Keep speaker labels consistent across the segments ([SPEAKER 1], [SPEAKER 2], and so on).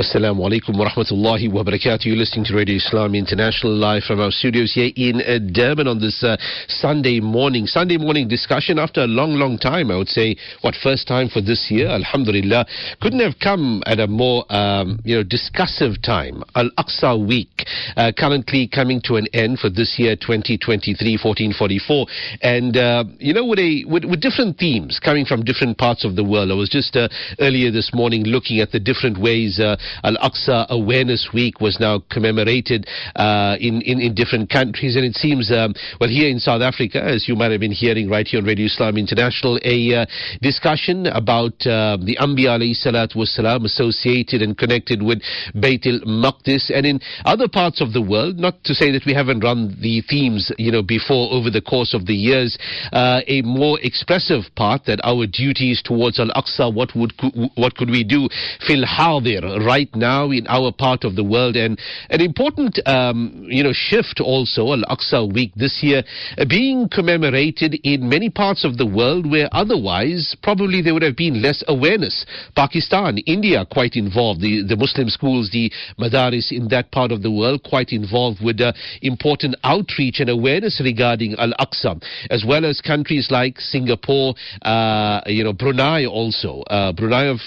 [SPEAKER 1] Assalamu alaikum wa rahmatullahi wa barakatuh. You're listening to Radio Islam International live from our studios here in uh, Durban on this uh, Sunday morning. Sunday morning discussion after a long, long time. I would say, what, first time for this year? Alhamdulillah. Couldn't have come at a more, um, you know, discussive time. Al-Aqsa week uh, currently coming to an end for this year, 2023, 1444. And, uh, you know, with, a, with, with, different themes coming from different parts of the world. I was just uh, earlier this morning looking at the different ways Al Aqsa Awareness Week was now commemorated uh, in, in, in different countries, and it seems, um, well, here in South Africa, as you might have been hearing right here on Radio Islam International, a uh, discussion about uh, the Anbiya alayhi salatu wasalam associated and connected with Bayt al-Maqdis, and in other parts of the world, not to say that we haven't run the themes, you know, before over the course of the years, uh, a more expressive part that our duties towards Al-Aqsa, what would what could we do fil hadir right right now in our part of the world. And an important, um, you know, shift also, Al-Aqsa Week this year, uh, being commemorated in many parts of the world where otherwise probably there would have been less awareness. Pakistan, India quite involved, the, the Muslim schools, the madaris in that part of the world quite involved with uh, important outreach and awareness regarding Al-Aqsa, as well as countries like Singapore, uh, you know, Brunei also. Uh, Brunei have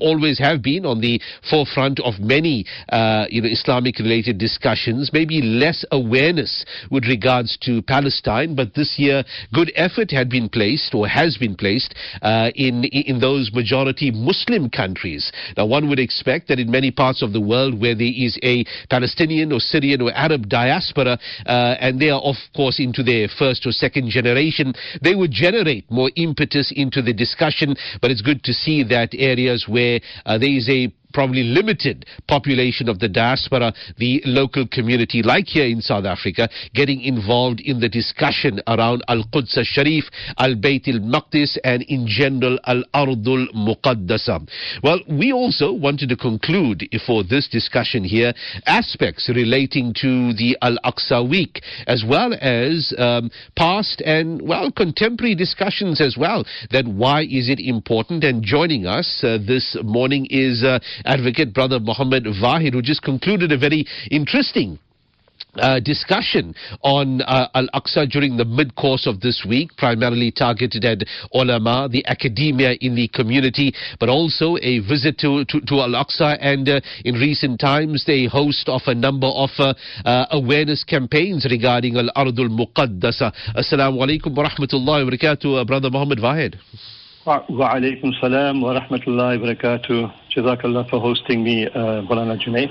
[SPEAKER 1] always have been on the forefront front of many uh, you know, Islamic related discussions, maybe less awareness with regards to Palestine, but this year good effort had been placed or has been placed uh, in, in those majority Muslim countries. Now, one would expect that in many parts of the world where there is a Palestinian or Syrian or Arab diaspora, uh, and they are, of course, into their first or second generation, they would generate more impetus into the discussion. But it's good to see that areas where uh, there is a probably limited population of the diaspora, the local community, like here in South Africa, getting involved in the discussion around Al-Quds al-Sharif, Al-Bayt al-Maqdis, and in general Al-Ardul Muqaddasa. Well, we also wanted to conclude for this discussion here aspects relating to the Al-Aqsa week, as well as um, past and, well, contemporary discussions as well, that why is it important? And joining us uh, this morning is uh, Advocate Brother Muhammad Wahid, who just concluded a very interesting uh, discussion on uh, Al Aqsa during the mid course of this week, primarily targeted at ulama, the academia in the community, but also a visit to, to, to Al Aqsa. And uh, in recent times, they host of a number of uh, uh, awareness campaigns regarding Al Ardul Muqaddasa. Assalamu alaikum wa rahmatullahi wa barakatuh, uh, Brother Muhammad Wahid.
[SPEAKER 2] Wa alaikum salam wa rahmatullahi wa barakatuh. Jazakallah for hosting me, uh, Molana Junaid.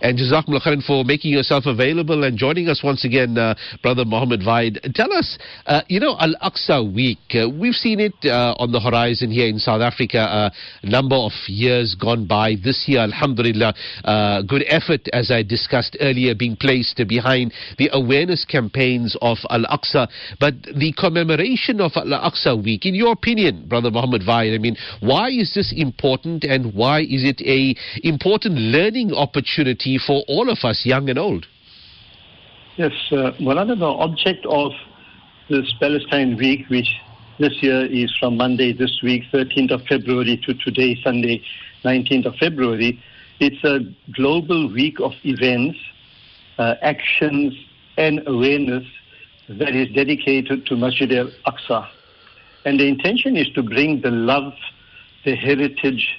[SPEAKER 1] And Jazakumullah khairan for making yourself available and joining us once again, uh, Brother Mohammed Vaid. Tell us, uh, you know, Al Aqsa Week, uh, we've seen it uh, on the horizon here in South Africa uh, a number of years gone by. This year, Alhamdulillah, uh, good effort, as I discussed earlier, being placed behind the awareness campaigns of Al Aqsa. But the commemoration of Al Aqsa Week, in your opinion, Brother Mohammed Vaid, I mean, why is this important and why is it a important learning opportunity? For all of us, young and old.
[SPEAKER 2] Yes, uh, one of the object of this Palestine week, which this year is from Monday this week, 13th of February, to today, Sunday, 19th of February, it's a global week of events, uh, actions, and awareness that is dedicated to Masjid al-Aqsa. And the intention is to bring the love, the heritage,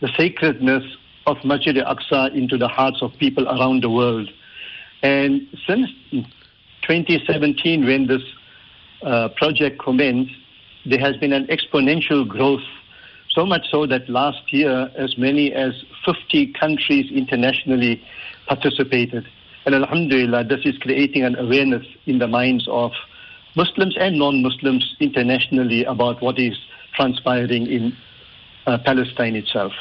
[SPEAKER 2] the sacredness of Masjid al-Aqsa into the hearts of people around the world. And since 2017, when this uh, project commenced, there has been an exponential growth, so much so that last year, as many as 50 countries internationally participated. And Alhamdulillah, this is creating an awareness in the minds of Muslims and non-Muslims internationally about what is transpiring in uh, Palestine itself.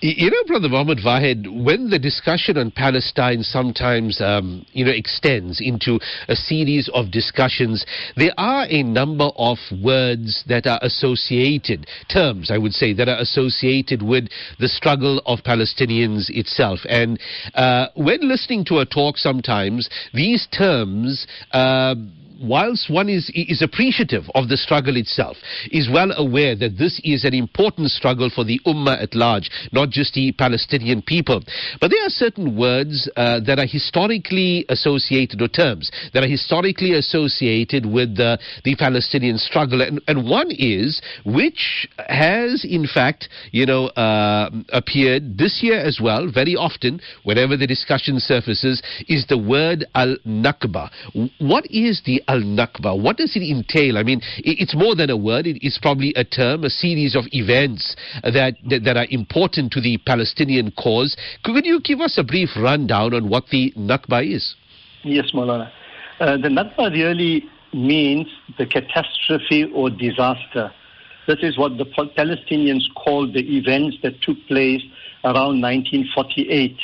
[SPEAKER 1] You know, Brother Mohammed Vahed, when the discussion on Palestine sometimes, um, you know, extends into a series of discussions, there are a number of words that are associated, terms, I would say, that are associated with the struggle of Palestinians itself. And uh, when listening to a talk sometimes, these terms, uh, whilst one is, is appreciative of the struggle itself, is well aware that this is an important struggle for the Ummah at large, not just the Palestinian people. But there are certain words uh, that are historically associated, or terms that are historically associated with the, the Palestinian struggle. And, and one is, which has in fact, you know, uh, appeared this year as well, very often, whenever the discussion surfaces, is the word al-Nakba. What is the al-Nakba? What does it entail? I mean, it's more than a word. It's probably a term, a series of events that, that, are important to the Palestinian cause. Could you give us a brief rundown on what the Nakba is?
[SPEAKER 2] Yes, Maulana. Uh, the Nakba really means the catastrophe or disaster. This is what the Palestinians call the events that took place around 1948.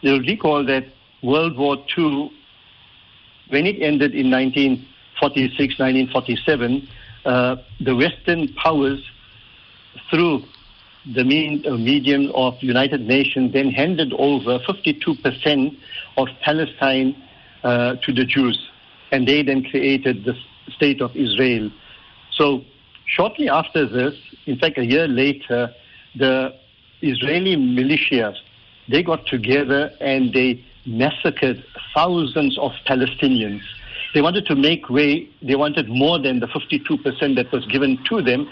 [SPEAKER 2] You'll recall that World War II, when it ended in 1946, 1947, uh, the Western powers, through the mean, uh, medium of United Nations, then handed over 52% of Palestine uh, to the Jews, and they then created the state of Israel. So shortly after this, in fact, a year later, the Israeli militias they got together and they massacred thousands of Palestinians. They wanted to make way, they wanted more than the 52% that was given to them.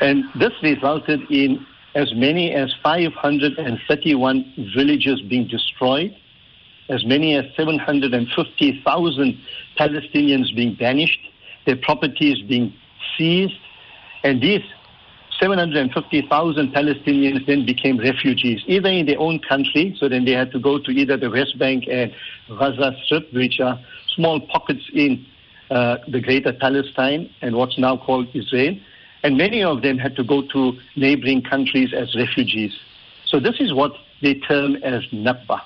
[SPEAKER 2] And this resulted in as many as 531 villages being destroyed, as many as 750,000 Palestinians being banished, their properties being seized, and these 750,000 Palestinians then became refugees, either in their own country, so then they had to go to either the West Bank and Gaza Strip, which are small pockets in uh, the greater Palestine and what's now called Israel. And many of them had to go to neighboring countries as refugees. So this is what they term as Nakba.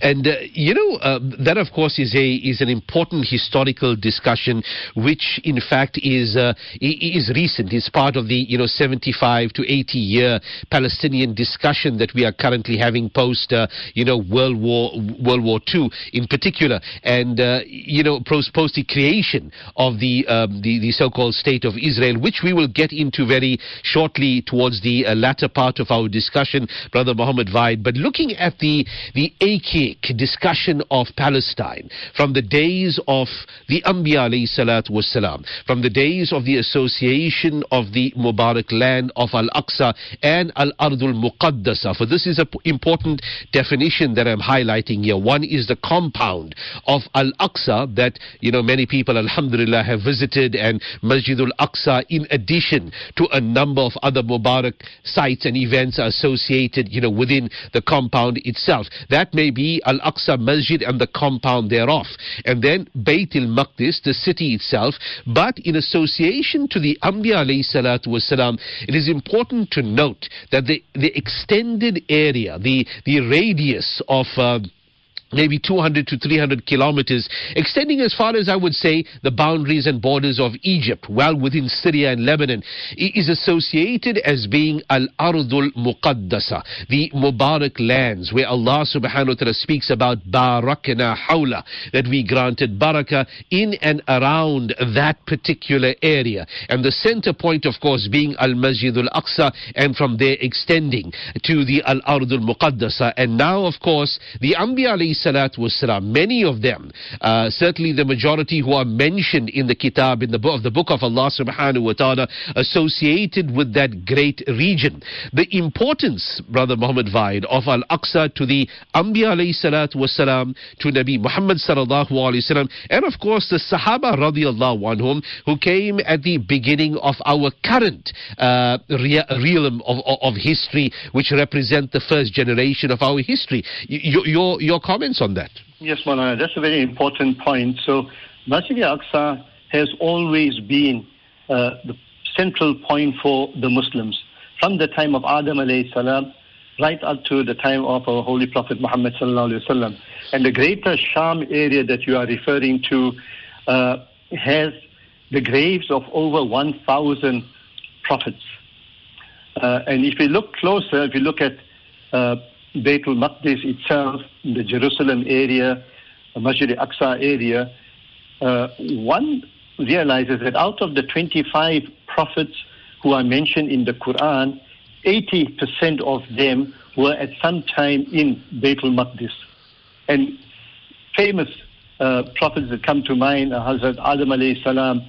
[SPEAKER 1] And uh, you know uh, that, of course, is a is an important historical discussion, which in fact is uh, is recent. It's part of the you know 75 to 80 year Palestinian discussion that we are currently having post uh, you know World War World War II in particular, and uh, you know post post the creation of the um, the, the so-called state of Israel, which we will get into very shortly towards the uh, latter part of our discussion, Brother Muhammad Vaid. But looking at the the AK discussion of Palestine from the days of the Anbiya salatu wasalam, from the days of the association of the Mubarak land of Al-Aqsa and Al-Ardul Muqaddasa. For this is an important definition that I'm highlighting here. One is the compound of Al-Aqsa that, you know, many people, alhamdulillah, have visited and Masjid al-Aqsa in addition to a number of other Mubarak sites and events associated, you know, within the compound itself. That may be Al-Aqsa Masjid and the compound thereof. And then Bayt al-Maqdis, the city itself. But in association to the Anbiya wasalam, it is important to note that the, the extended area, the, the radius of... Uh, maybe 200 to 300 kilometers, extending as far as I would say the boundaries and borders of Egypt, well within Syria and Lebanon, is associated as being Al-Ardul Muqaddasa, the Mubarak lands, where Allah subhanahu wa ta'ala speaks about Barakna Hawla, that we granted barakah in and around that particular area. And the center point, of course, being Al-Masjid al-Aqsa, and from there extending to the Al-Ardul Muqaddasa. And now, of course, the Anbiya salatu wasalam, many of them, uh, certainly the majority who are mentioned in the kitab, in the book of the book of Allah subhanahu wa ta'ala, associated with that great region. The importance, Brother Muhammad Vaid, of Al-Aqsa to the Anbiya alayhi salatu wasalam, to Nabi Muhammad sallallahu alayhi wasallam, and of course the Sahaba radiallahu anhum, who came at the beginning of our current uh, realm of, of, of history, which represent the first generation of our history. Y- your, your comment comments on that?
[SPEAKER 2] Yes, Malana, that's a very important point. So, Masjid al-Aqsa has always been uh, the central point for the Muslims. From the time of Adam alayhi salam, right up to the time of our Holy Prophet Muhammad sallallahu. And the greater Sham area that you are referring to uh, has the graves of over 1,000 prophets. Uh, and if we look closer, if you look at uh, Baitul Maqdis itself, the Jerusalem area, the Masjid al-Aqsa area, uh, one realizes that out of the 25 prophets who are mentioned in the Quran, 80% of them were at some time in Baitul Maqdis. And famous uh, prophets that come to mind are Hazrat Adam alayhi salam,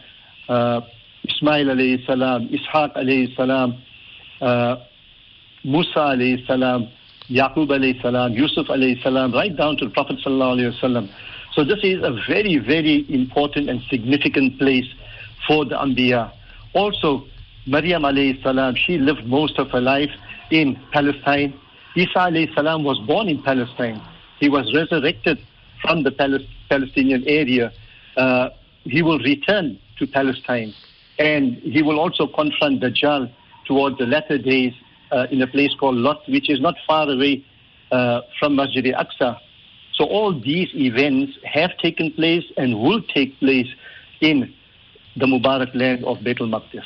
[SPEAKER 2] uh, Ismail alayhi salam, Ishaq alayhi salam, uh, Musa alayhi salam, Yaqub alayhi salam, Yusuf alayhi salam, right down to the Prophet sallallahu alayhi wasallam. So this is a very, very important and significant place for the Anbiya. Also, Maryam alayhi salam, she lived most of her life in Palestine. Isa alayhi salam was born in Palestine. He was resurrected from the Palestinian area. Uh, he will return to Palestine and he will also confront Dajjal towards the latter days uh, in a place called Lod, which is not far away uh, from Masjid al-Aqsa. So all these events have taken place and will take place in the Mubarak land of Baitul Maqdis.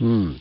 [SPEAKER 1] Hmm.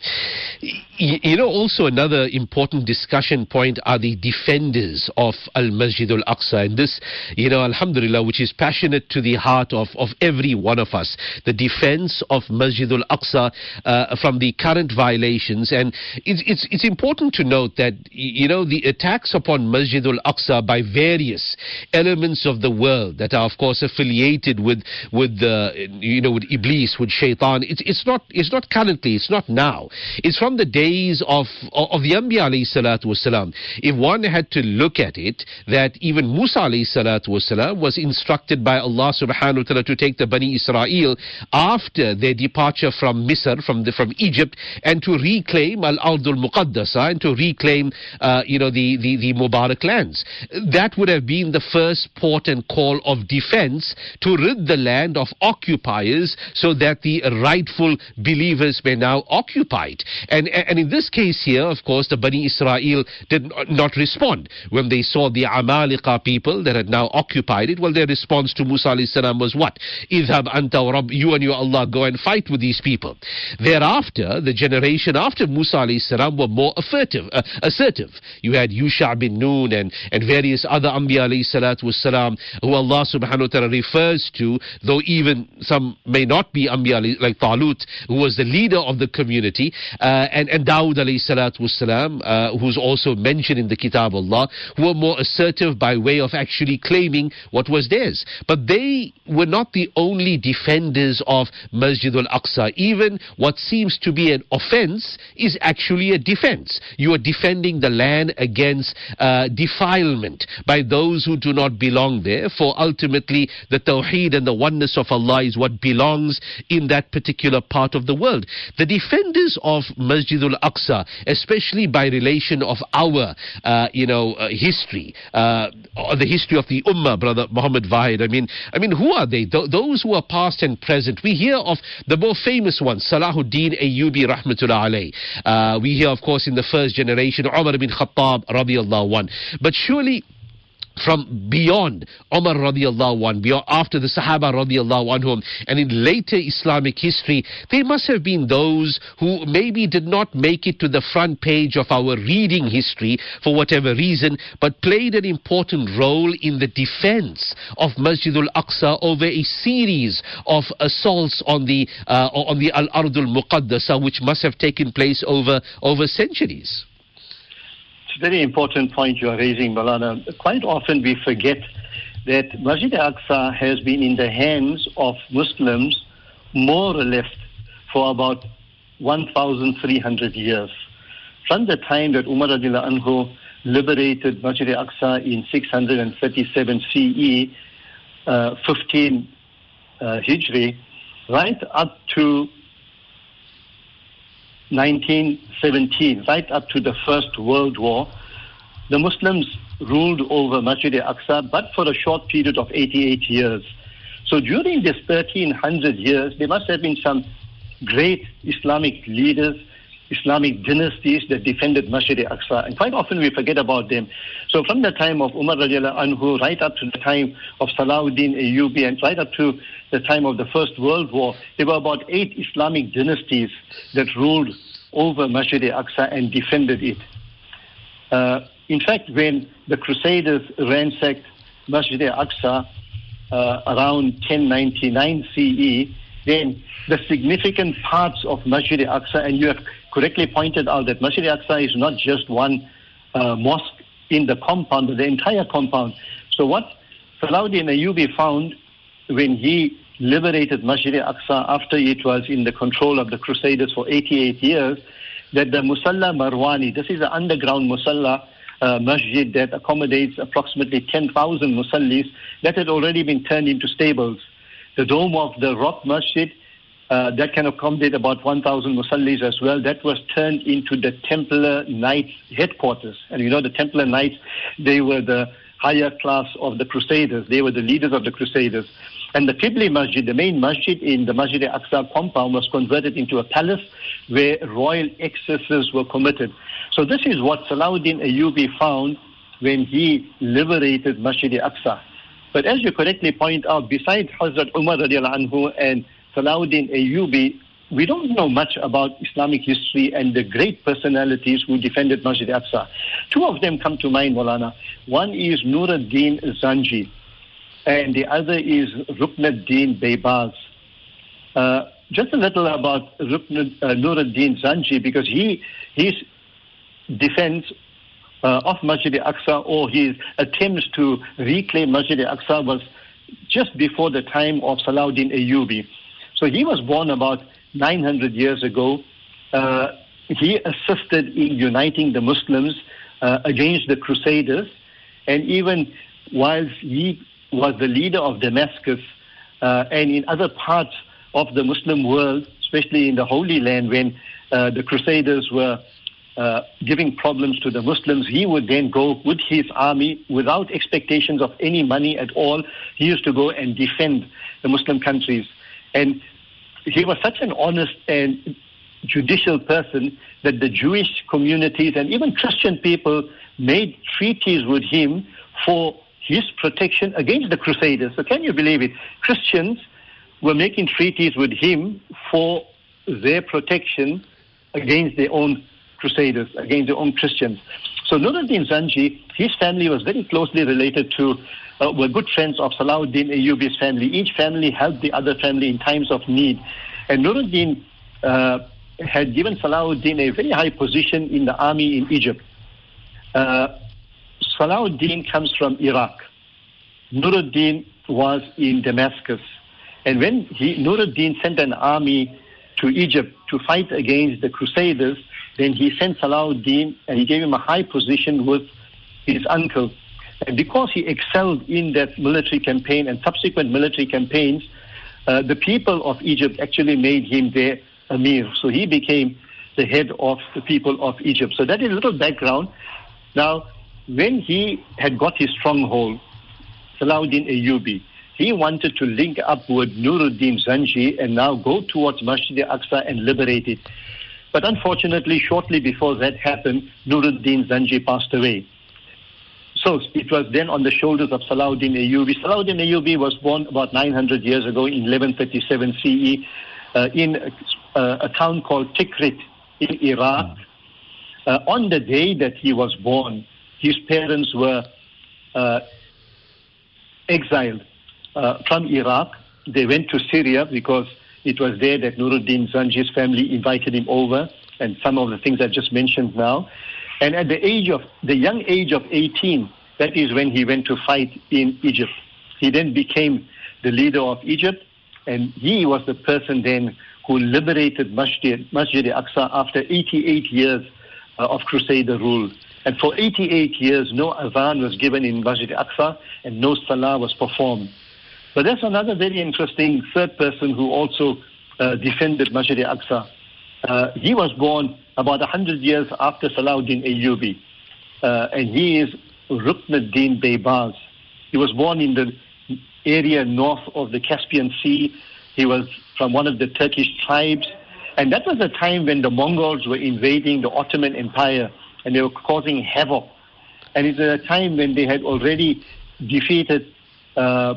[SPEAKER 1] You know, also another important discussion point are the defenders of Al Masjid Al Aqsa. And this, you know, Alhamdulillah, which is passionate to the heart of, of every one of us. The defense of Masjid Al Aqsa uh, from the current violations. And it's, it's, it's important to note that, you know, the attacks upon Masjid Al Aqsa by various elements of the world that are, of course, affiliated with, with the, you know, with Iblis, with Shaitan, it's, it's, not, it's not currently, it's not now. It's from the days of, of the Anbiya alayhi salatu wasalam, if one had to look at it, that even Musa alayhi salatu wasalam was instructed by Allah subhanahu wa ta'ala to take the Bani Israel after their departure from Misr, from, the, from Egypt, and to reclaim Al-Ardul Muqaddasa, and to reclaim, uh, you know, the, the, the Mubarak lands. That would have been the first port and call of defense to rid the land of occupiers so that the rightful believers may now occupy it. And, and in this case here, of course, the Bani Israel did not respond. When they saw the Amalika people that had now occupied it, well, their response to Musa salam was what? Idhab anta rabb, you and your Allah go and fight with these people. Thereafter, the generation after Musa salam were more assertive, uh, assertive. You had Yusha bin Nun and, and various other Anbiya wasalam, who Allah subhanahu wa ta'ala refers to, though even some may not be Anbiya like Talut, who was the leader of the community, uh, and, and Dawood alayhi salatu wasalam, uh, who's also mentioned in the Kitab Allah, who were more assertive by way of actually claiming what was theirs. But they were not the only defenders of Masjid al-Aqsa. Even what seems to be an offense is actually a defense. You are defending the land against uh, defilement by those who do not belong there, for ultimately the Tawheed and the oneness of Allah is what belongs in that particular part of the world. The defenders of Masjid al-Aqsa, especially by relation of our, uh, you know, uh, history, uh, the history of the Ummah, brother Muhammad Vahid. I mean, I mean, who are they? Th- those who are past and present. We hear of the more famous ones, Salahuddin Ayyubi rahmatullah alayh. Uh, we hear, of course, in the first generation, Umar bin Khattab radiallahu anh. But surely from beyond Umar radiallahu anhu, beyond, after the Sahaba radiallahu anhum, and in later Islamic history, there must have been those who maybe did not make it to the front page of our reading history for whatever reason, but played an important role in the defense of Masjid al-Aqsa over a series of assaults on the, uh, on the Al-Ardul Muqaddasa, which must have taken place over, over centuries.
[SPEAKER 2] It's a very important point you are raising, Molana. Quite often we forget that Masjid al-Aqsa has been in the hands of Muslims more or less for about 1,300 years. From the time that Umar anhu liberated Masjid al-Aqsa in 637 CE, uh, 15 uh, Hijri, right up to 1917, right up to the First World War, the Muslims ruled over Masjid al-Aqsa, but for a short period of 88 years. So during this 1300 years, there must have been some great Islamic leaders Islamic dynasties that defended Masjid al-Aqsa, and quite often we forget about them. So from the time of Umar radiallahu anhu, right up to the time of Salahuddin Ayyubi, and right up to the time of the First World War, there were about eight Islamic dynasties that ruled over Masjid al-Aqsa and defended it. Uh, in fact, when the Crusaders ransacked Masjid al-Aqsa, uh, around 1099 CE, then the significant parts of Masjid al-Aqsa, and you have correctly pointed out that Masjid al-Aqsa is not just one uh, mosque in the compound, but the entire compound. So what Salahuddin Ayyubi found when he liberated Masjid al-Aqsa after it was in the control of the Crusaders for 88 years, that the Musalla Marwani, this is an underground Musalla uh, masjid that accommodates approximately 10,000 musallis, that had already been turned into stables. The dome of the rock masjid, uh, that can accommodate about 1,000 musallis as well, that was turned into the Templar Knights headquarters. And you know the Templar Knights, they were the higher class of the Crusaders. They were the leaders of the Crusaders. And the Qibli Masjid, the main masjid in the Masjid al-Aqsa compound, was converted into a palace where royal excesses were committed. So this is what Salahuddin Ayyubi found when he liberated Masjid al-Aqsa. But as you correctly point out, besides Hazrat Umar anhu and Salahuddin Ayyubi, we don't know much about Islamic history and the great personalities who defended Masjid al-Aqsa. Two of them come to mind, Molana. One is Nuruddin Zanji and the other is Ruknuddin Baybars. Uh, just a little about Rukn, uh, Nuruddin Zanji because he his defense uh, of Masjid al-Aqsa or his attempts to reclaim Masjid al-Aqsa was just before the time of Salahuddin Ayyubi. So he was born about 900 years ago. Uh, he assisted in uniting the Muslims uh, against the Crusaders, and even whilst he was the leader of Damascus uh, and in other parts of the Muslim world, especially in the Holy Land, when uh, the Crusaders were uh, giving problems to the Muslims, he would then go with his army without expectations of any money at all. He used to go and defend the Muslim countries. And he was such an honest and judicial person that the Jewish communities and even Christian people made treaties with him for his protection against the Crusaders. So can you believe it? Christians were making treaties with him for their protection against their own Crusaders, against their own Christians. So Nuruddin Zanji, his family was very closely related to, uh, were good friends of Salahuddin Ayyubi's family. Each family helped the other family in times of need. And Nuruddin uh, had given Salahuddin a very high position in the army in Egypt. Uh, Salahuddin comes from Iraq. Nuruddin was in Damascus. And when he, Nuruddin sent an army to Egypt to fight against the Crusaders, then he sent Salahuddin and he gave him a high position with his uncle. And because he excelled in that military campaign and subsequent military campaigns, uh, the people of Egypt actually made him their emir. So he became the head of the people of Egypt. So that is a little background. Now, when he had got his stronghold, Salahuddin Ayyubi, he wanted to link up with Nuruddin Zanji and now go towards Masjid al-Aqsa and liberate it. But unfortunately, shortly before that happened, Nuruddin Zanji passed away. So it was then on the shoulders of Salahuddin Ayyubi. Salahuddin Ayyubi was born about 900 years ago in 1137 CE uh, in uh, a town called Tikrit in Iraq. Uh, on the day that he was born, his parents were uh, exiled uh, from Iraq. They went to Syria because it was there that Nuruddin Zanji's family invited him over, and some of the things I've just mentioned now. And at the age of the young age of 18, that is when he went to fight in Egypt. He then became the leader of Egypt, and he was the person then who liberated Masjid, Masjid al-Aqsa after 88 years uh, of Crusader rule. And for 88 years, no adhan was given in Masjid al-Aqsa, and no salah was performed. But there's another very interesting third person who also uh, defended Masjid al-Aqsa. Uh, he was born about 100 years after Salahuddin Ayyubi. Uh, and he is Ruknuddin Baybars. He was born in the area north of the Caspian Sea. He was from one of the Turkish tribes. And that was a time when the Mongols were invading the Ottoman Empire and they were causing havoc. And it's a time when they had already defeated, uh,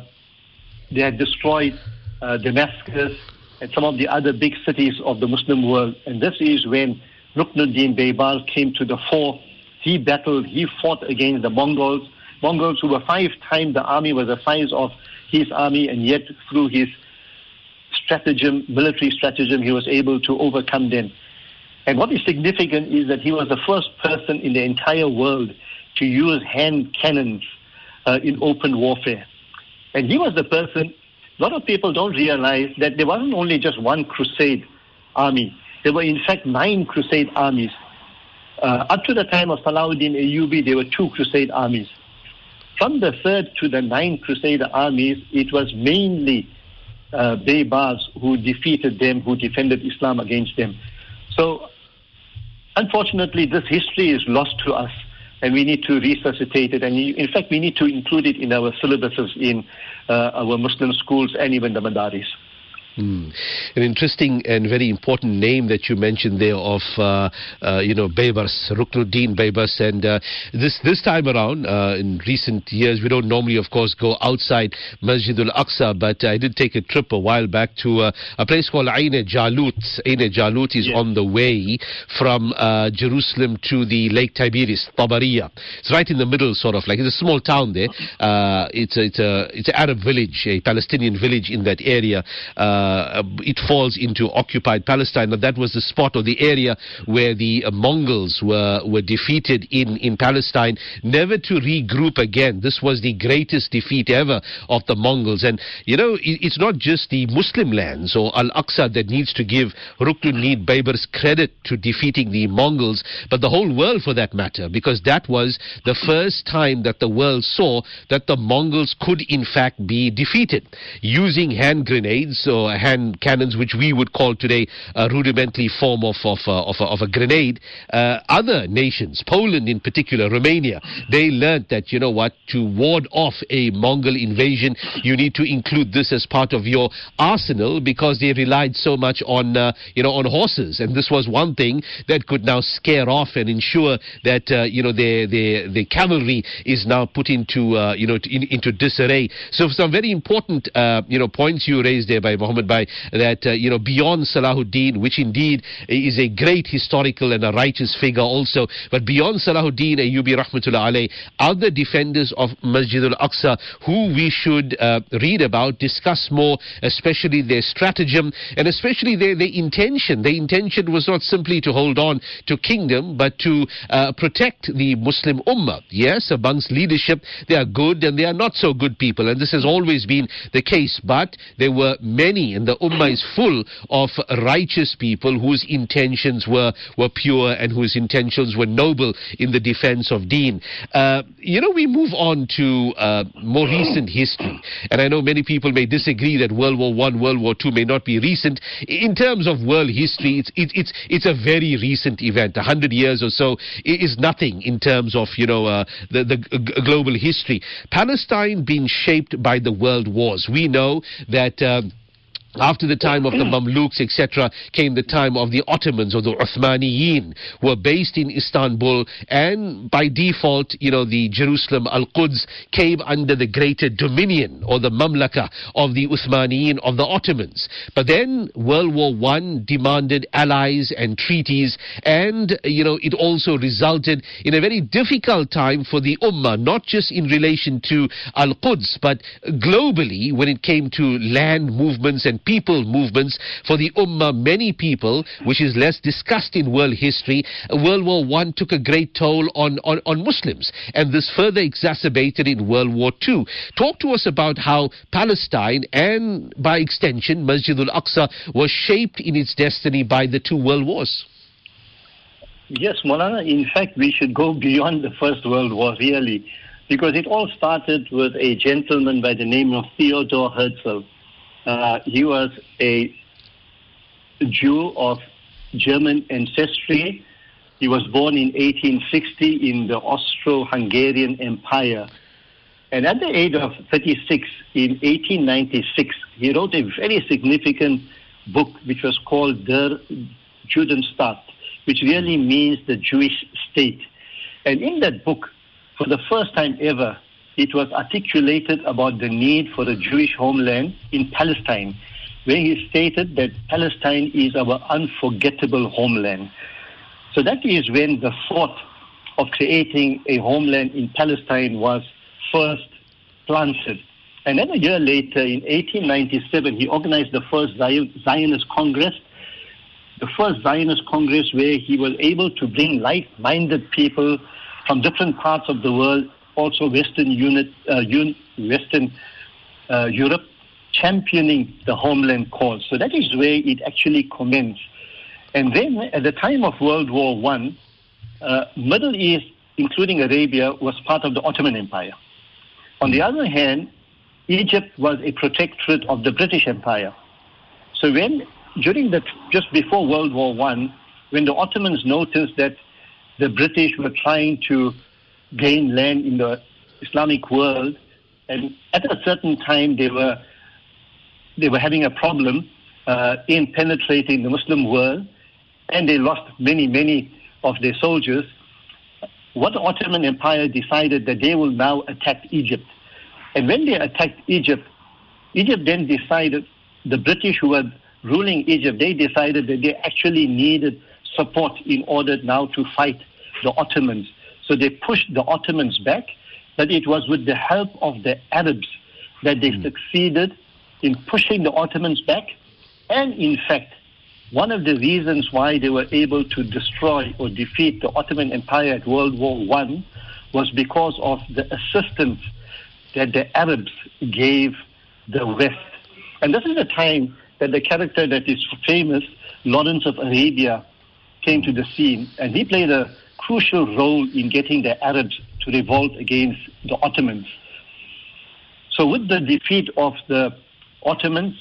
[SPEAKER 2] they had destroyed uh, Damascus and some of the other big cities of the Muslim world. And this is when Ruknuddin Baybars came to the fore. He battled, he fought against the Mongols. Mongols who were five times the army was the size of his army, and yet through his stratagem, military stratagem, he was able to overcome them. And what is significant is that he was the first person in the entire world to use hand cannons uh, in open warfare. And he was the person, a lot of people don't realize that there wasn't only just one crusade army. There were in fact nine crusade armies. Uh, up to the time of Salahuddin Ayyubi, there were two crusade armies. From the third to the ninth crusade armies, it was mainly uh, Baybars who defeated them, who defended Islam against them. So, unfortunately, this history is lost to us and we need to resuscitate it. And in fact, we need to include it in our syllabuses in uh, our Muslim schools and even the madaris.
[SPEAKER 1] Mm. An interesting and very important name that you mentioned there of, uh, uh, you know, Baybars, Ruknuddin Baybars. And uh, this this time around, uh, in recent years, we don't normally, of course, go outside Masjid al-Aqsa, but I did take a trip a while back to uh, a place called Ain Jalut. Ain Jalut is on the way from uh, Jerusalem to the Lake Tiberias, Tabariya. It's right in the middle, sort of, like it's a small town there. it's, a, it's, a, it's an Arab village, a Palestinian village in that area. Uh, it falls into occupied Palestine. But that was the spot or the area where the uh, Mongols were, were defeated in, in Palestine, never to regroup again. This was the greatest defeat ever of the Mongols. And, you know, it, it's not just the Muslim lands or Al Aqsa that needs to give Ruknuddin Baybars' credit to defeating the Mongols, but the whole world for that matter, because that was the first time that the world saw that the Mongols could in fact be defeated using hand grenades or hand cannons, which we would call today a rudimentary form of, of, uh, of, of a grenade. Uh, other nations, Poland in particular, Romania, they learned that, you know what, to ward off a Mongol invasion, you need to include this as part of your arsenal because they relied so much on, uh, you know, on horses. And this was one thing that could now scare off and ensure that, uh, you know, the, the, the cavalry is now put into, uh, you know, in, into disarray. So some very important, uh, you know, points you raised there by Mohammed by that, uh, you know, beyond Salahuddin, which indeed is a great historical and a righteous figure also, but beyond Salahuddin Ayyubi Rahmatullah alayh, other defenders of Masjid al-Aqsa who we should uh, read about, discuss more, especially their stratagem and especially their, their intention. Their intention was not simply to hold on to kingdom, but to uh, protect the Muslim Ummah. Yes, amongst leadership, they are good and they are not so good people, and this has always been the case, but there were many and the Ummah is full of righteous people whose intentions were, were pure and whose intentions were noble in the defense of deen. Uh, you know, we move on to uh, more recent history, and I know many people may disagree that World War One, World War Two may not be recent. In terms of world history, it's, it, it's, it's a very recent event. A hundred years or so is nothing in terms of, you know, uh, the, the global history. Palestine being shaped by the world wars. We know that... Um, after the time of the mm. Mamluks, etc., came the time of the Ottomans or the Uthmaniyin, who were based in Istanbul, and by default, you know, the Jerusalem Al-Quds came under the greater dominion or the Mamlaka of the Uthmaniyin of the Ottomans. But then World War One demanded allies and treaties, and, you know, it also resulted in a very difficult time for the Ummah, not just in relation to Al-Quds, but globally when it came to land movements and people movements for the Ummah, many people, which is less discussed in world history. World War One took a great toll on, on, on Muslims, and this further exacerbated in World War Two. Talk to us about how Palestine and, by extension, Masjid al-Aqsa was shaped in its destiny by the two world wars.
[SPEAKER 2] Yes, Molana, in fact, we should go beyond the First World War, really, because it all started with a gentleman by the name of Theodore Herzl. Uh, he was a Jew of German ancestry. He was born in 1860 in the Austro-Hungarian Empire. And at the age of 36, in 1896, he wrote a very significant book which was called Der Judenstaat, which really means the Jewish state. And in that book, for the first time ever, it was articulated about the need for a Jewish homeland in Palestine, where he stated that Palestine is our unforgettable homeland. So that is when the thought of creating a homeland in Palestine was first planted. And then a year later, in 1897, he organized the first Zionist Congress, the first Zionist Congress where he was able to bring like-minded people from different parts of the world, also Western, unit, uh, Western uh, Europe, championing the homeland cause. So that is where it actually commenced. And then at the time of World War One, uh, Middle East, including Arabia, was part of the Ottoman Empire. On the other hand, Egypt was a protectorate of the British Empire. So when during the just before World War One, when the Ottomans noticed that the British were trying to gain land in the Islamic world, and at a certain time they were they were having a problem uh, in penetrating the Muslim world, and they lost many many of their soldiers. What the Ottoman Empire decided that they will now attack Egypt, and when they attacked Egypt, Egypt then decided the British who were ruling Egypt, they decided that they actually needed support in order now to fight the Ottomans. So they pushed the Ottomans back, but it was with the help of the Arabs that they mm. succeeded in pushing the Ottomans back. And in fact, one of the reasons why they were able to destroy or defeat the Ottoman Empire at World War I was because of the assistance that the Arabs gave the West. And this is a time that the character that is famous, Lawrence of Arabia, came to the scene, and he played a crucial role in getting the Arabs to revolt against the Ottomans. So, with the defeat of the Ottomans,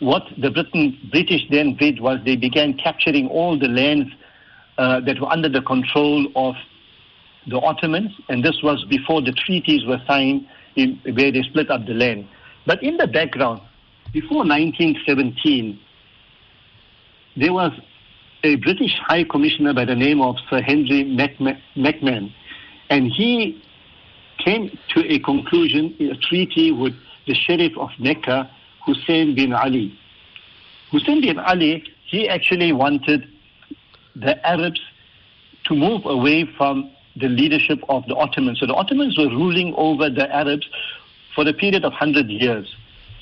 [SPEAKER 2] what the Britain, British then did was they began capturing all the lands uh, that were under the control of the Ottomans, and this was before the treaties were signed in, where they split up the land. But in the background, before 1917, there was a British High Commissioner by the name of Sir Henry McMahon, and he came to a conclusion a treaty with the Sheriff of Mecca, Hussein bin Ali. Hussein bin Ali, he actually wanted the Arabs to move away from the leadership of the Ottomans. So the Ottomans were ruling over the Arabs for a period of 100 years.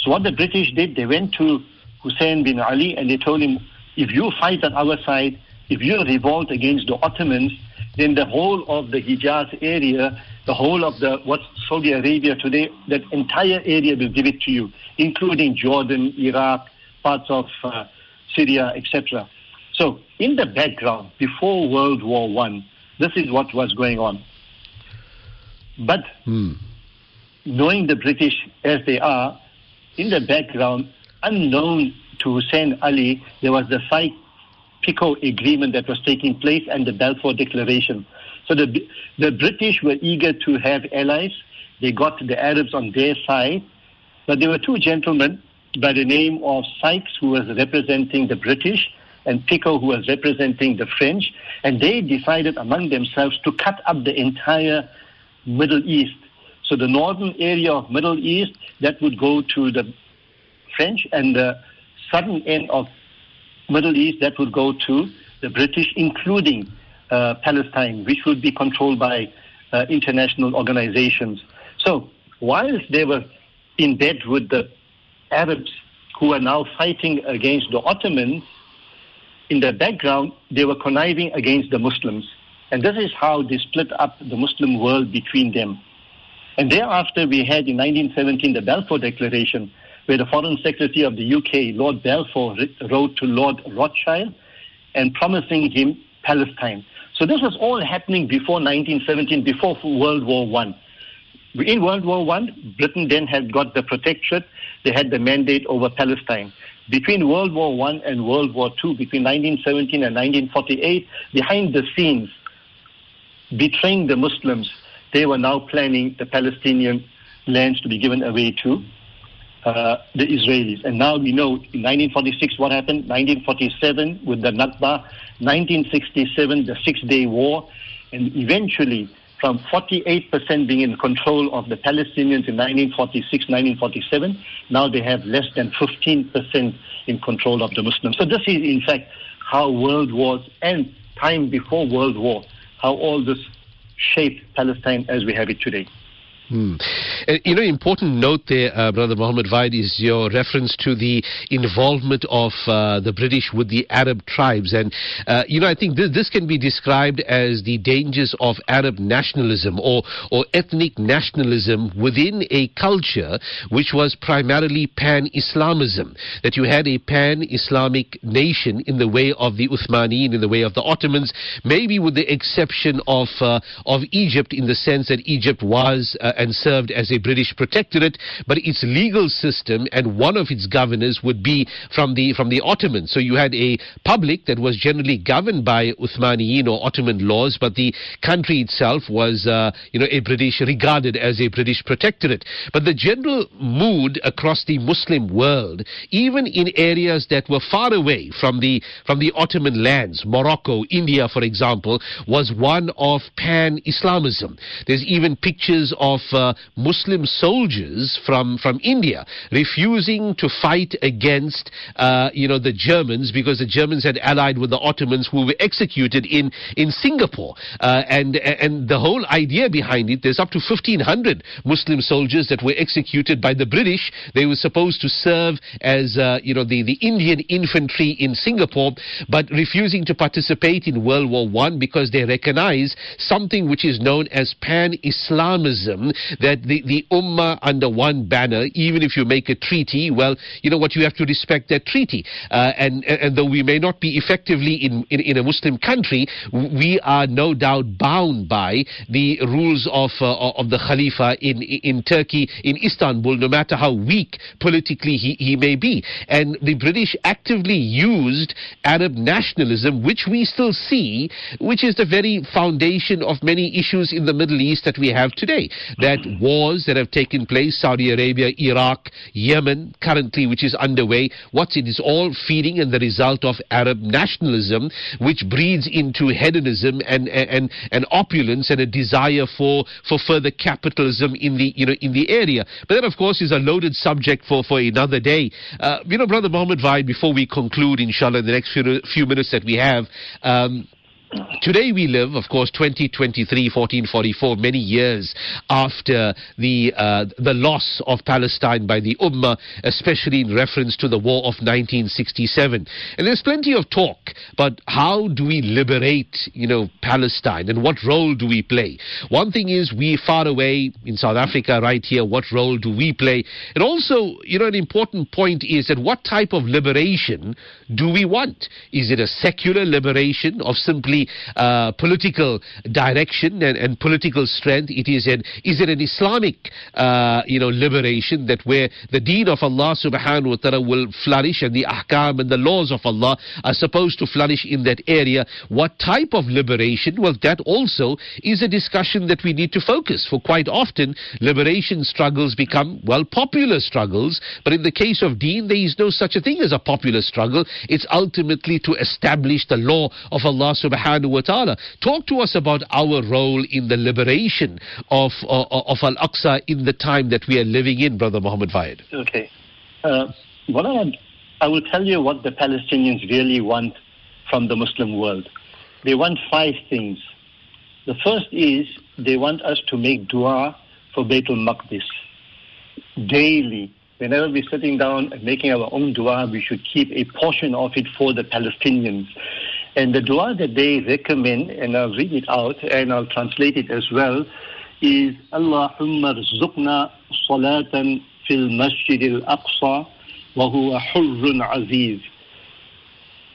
[SPEAKER 2] So what the British did, they went to Hussein bin Ali and they told him, if you fight on our side, if you revolt against the Ottomans, then the whole of the Hijaz area, the whole of the what's Saudi Arabia today, that entire area will give it to you, including Jordan, Iraq, parts of uh, Syria, etc. So in the background, before World War One, this is what was going on. But hmm. knowing the British as they are, in the background, unknown to Hussein Ali, there was the Sykes-Picot agreement that was taking place and the Balfour Declaration. So the, the British were eager to have allies. They got the Arabs on their side. But there were two gentlemen by the name of Sykes, who was representing the British, and Picot, who was representing the French. And they decided among themselves to cut up the entire Middle East so the northern area of Middle East, that would go to the French, and the southern end of Middle East, that would go to the British, including uh, Palestine, which would be controlled by uh, international organizations. So whilst they were in bed with the Arabs who are now fighting against the Ottomans, in the background, they were conniving against the Muslims. And this is how they split up the Muslim world between them. And thereafter, we had in 1917 the Balfour Declaration, where the Foreign Secretary of the UK, Lord Balfour, wrote to Lord Rothschild and promising him Palestine. So this was all happening before 1917, before World War One. In World War One, Britain then had got the protectorate. They had the mandate over Palestine. Between World War One and World War Two, between 1917 and 1948, behind the scenes, betraying the Muslims, they were now planning the Palestinian lands to be given away to uh, the Israelis. And now we know in 1946 what happened, 1947 with the Nakba, 1967 the Six Day War, and eventually from 48% being in control of the Palestinians in 1946, 1947, now they have less than 15% in control of the Muslims. So this is in fact how world wars and time before World War, how all this shaped Palestine as we have it today.
[SPEAKER 1] Hmm. Uh, you know, important note there, uh, Brother Muhammad Vaid, is your reference to the involvement of uh, the British with the Arab tribes. And, uh, you know, I think this, this can be described as the dangers of Arab nationalism or, or ethnic nationalism within a culture which was primarily pan-Islamism. That you had a pan-Islamic nation in the way of the Uthmanin, in the way of the Ottomans, maybe with the exception of, uh, of Egypt in the sense that Egypt was uh, and served as a British protectorate, but its legal system and one of its governors would be from the from the Ottomans. So you had a public that was generally governed by Uthmaniyin or Ottoman laws, but the country itself was, uh, you know, a British regarded as a British protectorate. But the general mood across the Muslim world, even in areas that were far away from the from the Ottoman lands, Morocco, India, for example, was one of pan-Islamism. There's even pictures of uh, Muslim soldiers from, from India refusing to fight against, uh, you know, the Germans because the Germans had allied with the Ottomans who were executed in, in Singapore. Uh, and, and the whole idea behind it, there's up to 1,500 Muslim soldiers that were executed by the British. They were supposed to serve as, uh, you know, the, the Indian infantry in Singapore, but refusing to participate in World War One because they recognize something which is known as pan-Islamism, that the, the Ummah under one banner, even if you make a treaty, well, you know what, you have to respect that treaty. Uh, and, and though we may not be effectively in, in, in, a Muslim country, we are no doubt bound by the rules of, uh, of the Khalifa in, in Turkey, in Istanbul, no matter how weak politically he, he may be. And the British actively used Arab nationalism, which we still see, which is the very foundation of many issues in the Middle East that we have today. That wars that have taken place, Saudi Arabia, Iraq, Yemen, currently, which is underway, what's it is all feeding and the result of Arab nationalism, which breeds into hedonism and, and, and opulence and a desire for, for further capitalism in the, you know, in the area. But that, of course, is a loaded subject for, for another day. Uh, you know, Brother Muhammad Vaid, before we conclude, inshallah, in the next few, few minutes that we have, um, Today we live, of course, 2023, 1444, many years after the uh, the loss of Palestine by the Ummah, especially in reference to the war of 1967. And there's plenty of talk about how do we liberate, you know, Palestine and what role do we play. One thing is we far away in South Africa, right here. What role do we play? And also, you know, an important point is that what type of liberation do we want? Is it a secular liberation of simply uh, political direction and, and, political strength. It is an is it an Islamic uh, you know liberation that where the deen of Allah subhanahu wa ta'ala will flourish and the ahkam and the laws of Allah are supposed to flourish in that area. What type of liberation? Well, that also is a discussion that we need to focus. For quite often, liberation struggles become well popular struggles, but in the case of deen, there is no such a thing as a popular struggle. It's ultimately to establish the law of Allah subhanahu subhanahu wa ta'ala. Talk to us about our role in the liberation of, uh, of Al-Aqsa in the time that we are living in, Brother Muhammad Vaid.
[SPEAKER 2] Okay. Uh, what I, I will tell you what the Palestinians really want from the Muslim world. They want five things. The first is they want us to make dua for Baitul Maqdis daily. Whenever we're sitting down and making our own dua, we should keep a portion of it for the Palestinians. And the dua that they recommend, and I'll read it out and I'll translate it as well, is Allahumma rzuqna salatan fil masjid al-aqsa wa huwa hurrun aziz.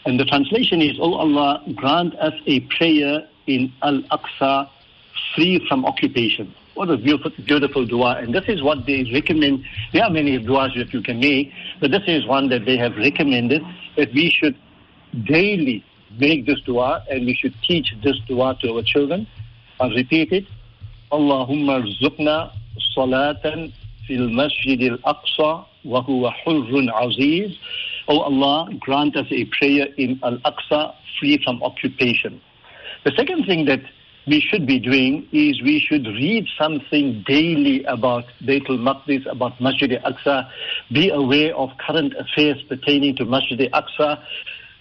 [SPEAKER 2] And the translation is, Oh Allah, grant us a prayer in Al-Aqsa free from occupation. What a beautiful, beautiful dua. And this is what they recommend. There are many duas that you can make, but this is one that they have recommended that we should daily make this dua and we should teach this dua to our children. I'll repeat it. Allahumma rzuqna salatan fil masjid al-aqsa wa huwa hurrun aziz. Oh Allah, grant us a prayer in Al-Aqsa free from occupation. The second thing that we should be doing is we should read something daily about Baitul Maqdis, about Masjid al-Aqsa, be aware of current affairs pertaining to Masjid al-Aqsa,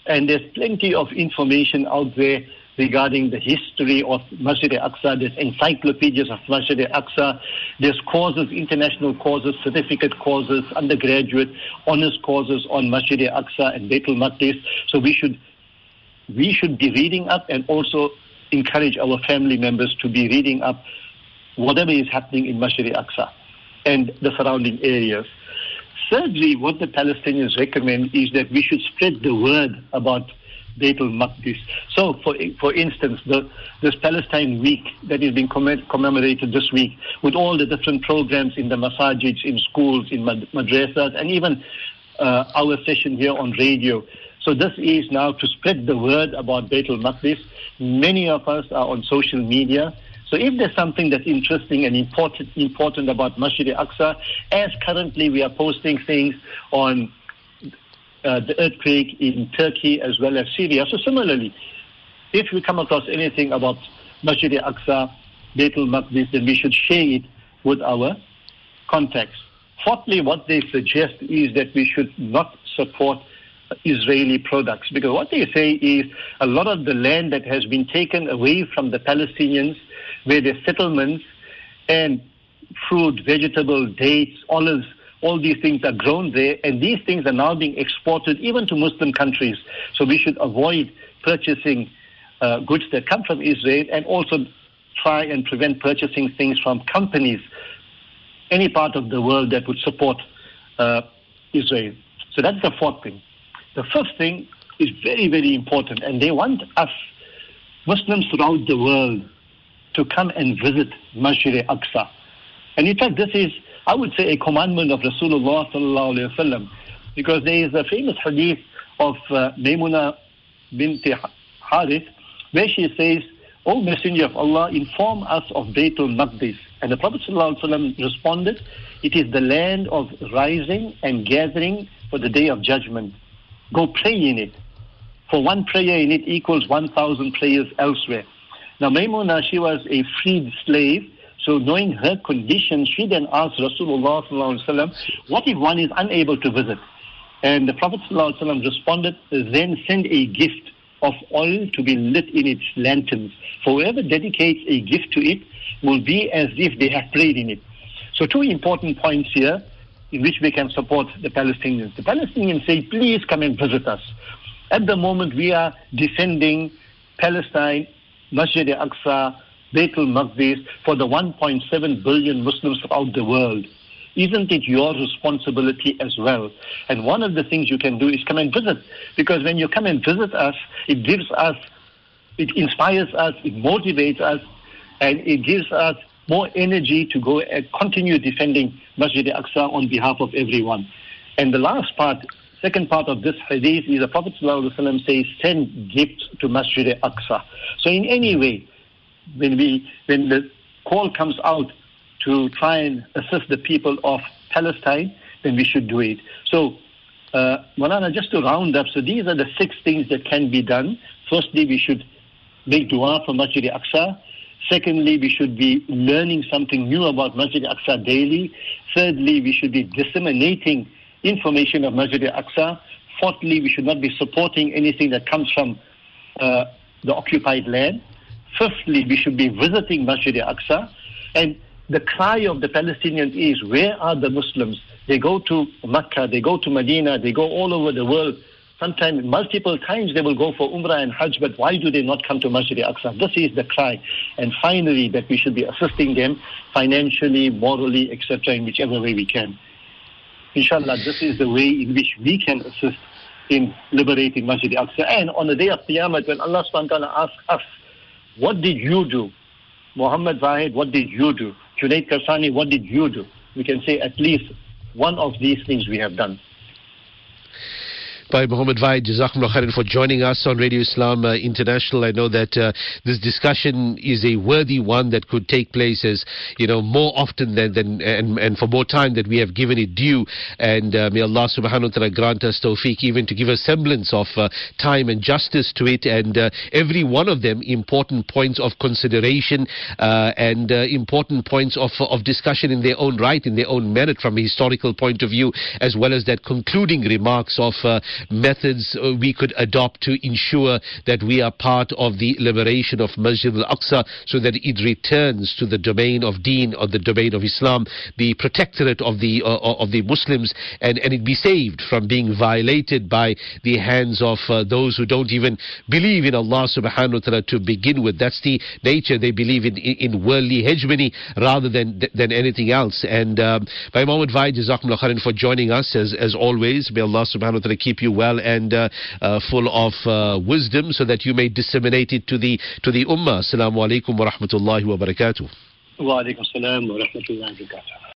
[SPEAKER 2] and there's plenty of information out there regarding the history of Masjid al-Aqsa. There's encyclopedias of Masjid al-Aqsa. There's courses, international courses, certificate courses, undergraduate honors courses on Masjid al-Aqsa and Baitul Maqdis. So we should we should be reading up and also encourage our family members to be reading up whatever is happening in Masjid al-Aqsa and the surrounding areas. Thirdly, what the Palestinians recommend is that we should spread the word about Baitul Maqdis. So, for, for instance, the, this Palestine Week that is being commemorated this week, with all the different programs in the masajids, in schools, in madrasas, and even uh, our session here on radio. So this is now to spread the word about Baitul Maqdis. Many of us are on social media. So if there's something that's interesting and important, important about Masjid al-Aqsa, as currently we are posting things on uh, the earthquake in Turkey as well as Syria. So similarly, if we come across anything about Masjid al-Aqsa, Baitul Maqdis, then we should share it with our contacts. Fourthly, what they suggest is that we should not support Israeli products because what they say is a lot of the land that has been taken away from the Palestinians where their settlements and fruit, vegetable, dates, olives, all these things are grown there, and these things are now being exported even to Muslim countries. So we should avoid purchasing uh, goods that come from Israel and also try and prevent purchasing things from companies, any part of the world that would support uh, Israel. So that's the fourth thing. The first thing is very, very important, and they want us, Muslims throughout the world, to come and visit Masjid al-Aqsa. And in fact, this is I would say, a commandment of Rasulullah sallallahu alayhi wasallam, because there is a famous hadith of uh, Maymuna bint Harith, where she says, O Messenger of Allah, inform us of Baytul Maqdis. And the Prophet ﷺ responded, It is the land of rising and gathering for the day of judgment. Go pray in it. For one prayer in it equals 1,000 prayers elsewhere. Now, Maymuna, she was a freed slave so knowing her condition, she then asked Rasulullah what if one is unable to visit? And the Prophet responded, then send a gift of oil to be lit in its lanterns. For whoever dedicates a gift to it will be as if they have prayed in it. So two important points here in which we can support the Palestinians. The Palestinians say, please come and visit us. At the moment, we are defending Palestine, Masjid al-Aqsa, Baitul Maqdis for the 1.7 billion Muslims throughout the world. Isn't it your responsibility as well? And one of the things you can do is come and visit. Because when you come and visit us, it gives us, it inspires us, it motivates us, and it gives us more energy to go and continue defending Masjid al-Aqsa on behalf of everyone. And the last part, second part of this hadith is the Prophet ﷺ says, send gifts to Masjid al-Aqsa. So in any way, when we when the call comes out to try and assist the people of Palestine, then we should do it. So, uh, Molana, just to round up, so these are the six things that can be done. Firstly, we should make dua for Masjid al-Aqsa. Secondly, we should be learning something new about Masjid al-Aqsa daily. Thirdly, we should be disseminating information of Masjid al-Aqsa. Fourthly, we should not be supporting anything that comes from uh, the occupied land. Firstly, we should be visiting Masjid al-Aqsa. And the cry of the Palestinians is, where are the Muslims? They go to Mecca, they go to Medina, they go all over the world. Sometimes, multiple times, they will go for Umrah and Hajj, but why do they not come to Masjid al-Aqsa? This is the cry. And finally, that we should be assisting them financially, morally, etc., in whichever way we can. Inshallah, this is the way in which we can assist in liberating Masjid al-Aqsa. And on the day of Qiyamah, when Allah subhanahu wa ta'ala asks us, what did you do? Muhammad Zahid, what did you do? Junaid Karsani, what did you do? We can say at least one of these things we have done
[SPEAKER 1] by Muhammad Vaid. Jazakumullah khairan for joining us on Radio Islam uh, International. I know that uh, this discussion is a worthy one that could take place as, you know, more often than, than and, and for more time that we have given it due. And uh, may Allah subhanahu wa ta'ala grant us tawfiq even to give a semblance of uh, time and justice to it. And uh, every one of them important points of consideration uh, and important points of, of discussion in their own right, in their own merit from a historical point of view, as well as that concluding remarks of methods uh, we could adopt to ensure that we are part of the liberation of Masjid al-Aqsa so that it returns to the domain of deen or the domain of Islam, the protectorate of the, uh, of the Muslims, and, and it be saved from being violated by the hands of uh, those who don't even believe in Allah subhanahu wa ta'ala to begin with. That's the nature. They believe in, in, worldly hegemony rather than than anything else. And um, by Muhammad Vai, Jazakumullah khairan for joining us as, as always. May Allah subhanahu wa ta'ala keep you well and uh, uh, full of uh, wisdom so that you may disseminate it to the to the ummah. Assalamu alaikum wa rahmatullahi wa barakatuh.
[SPEAKER 2] Wa alaikum salam wa rahmatullahi wa barakatuh.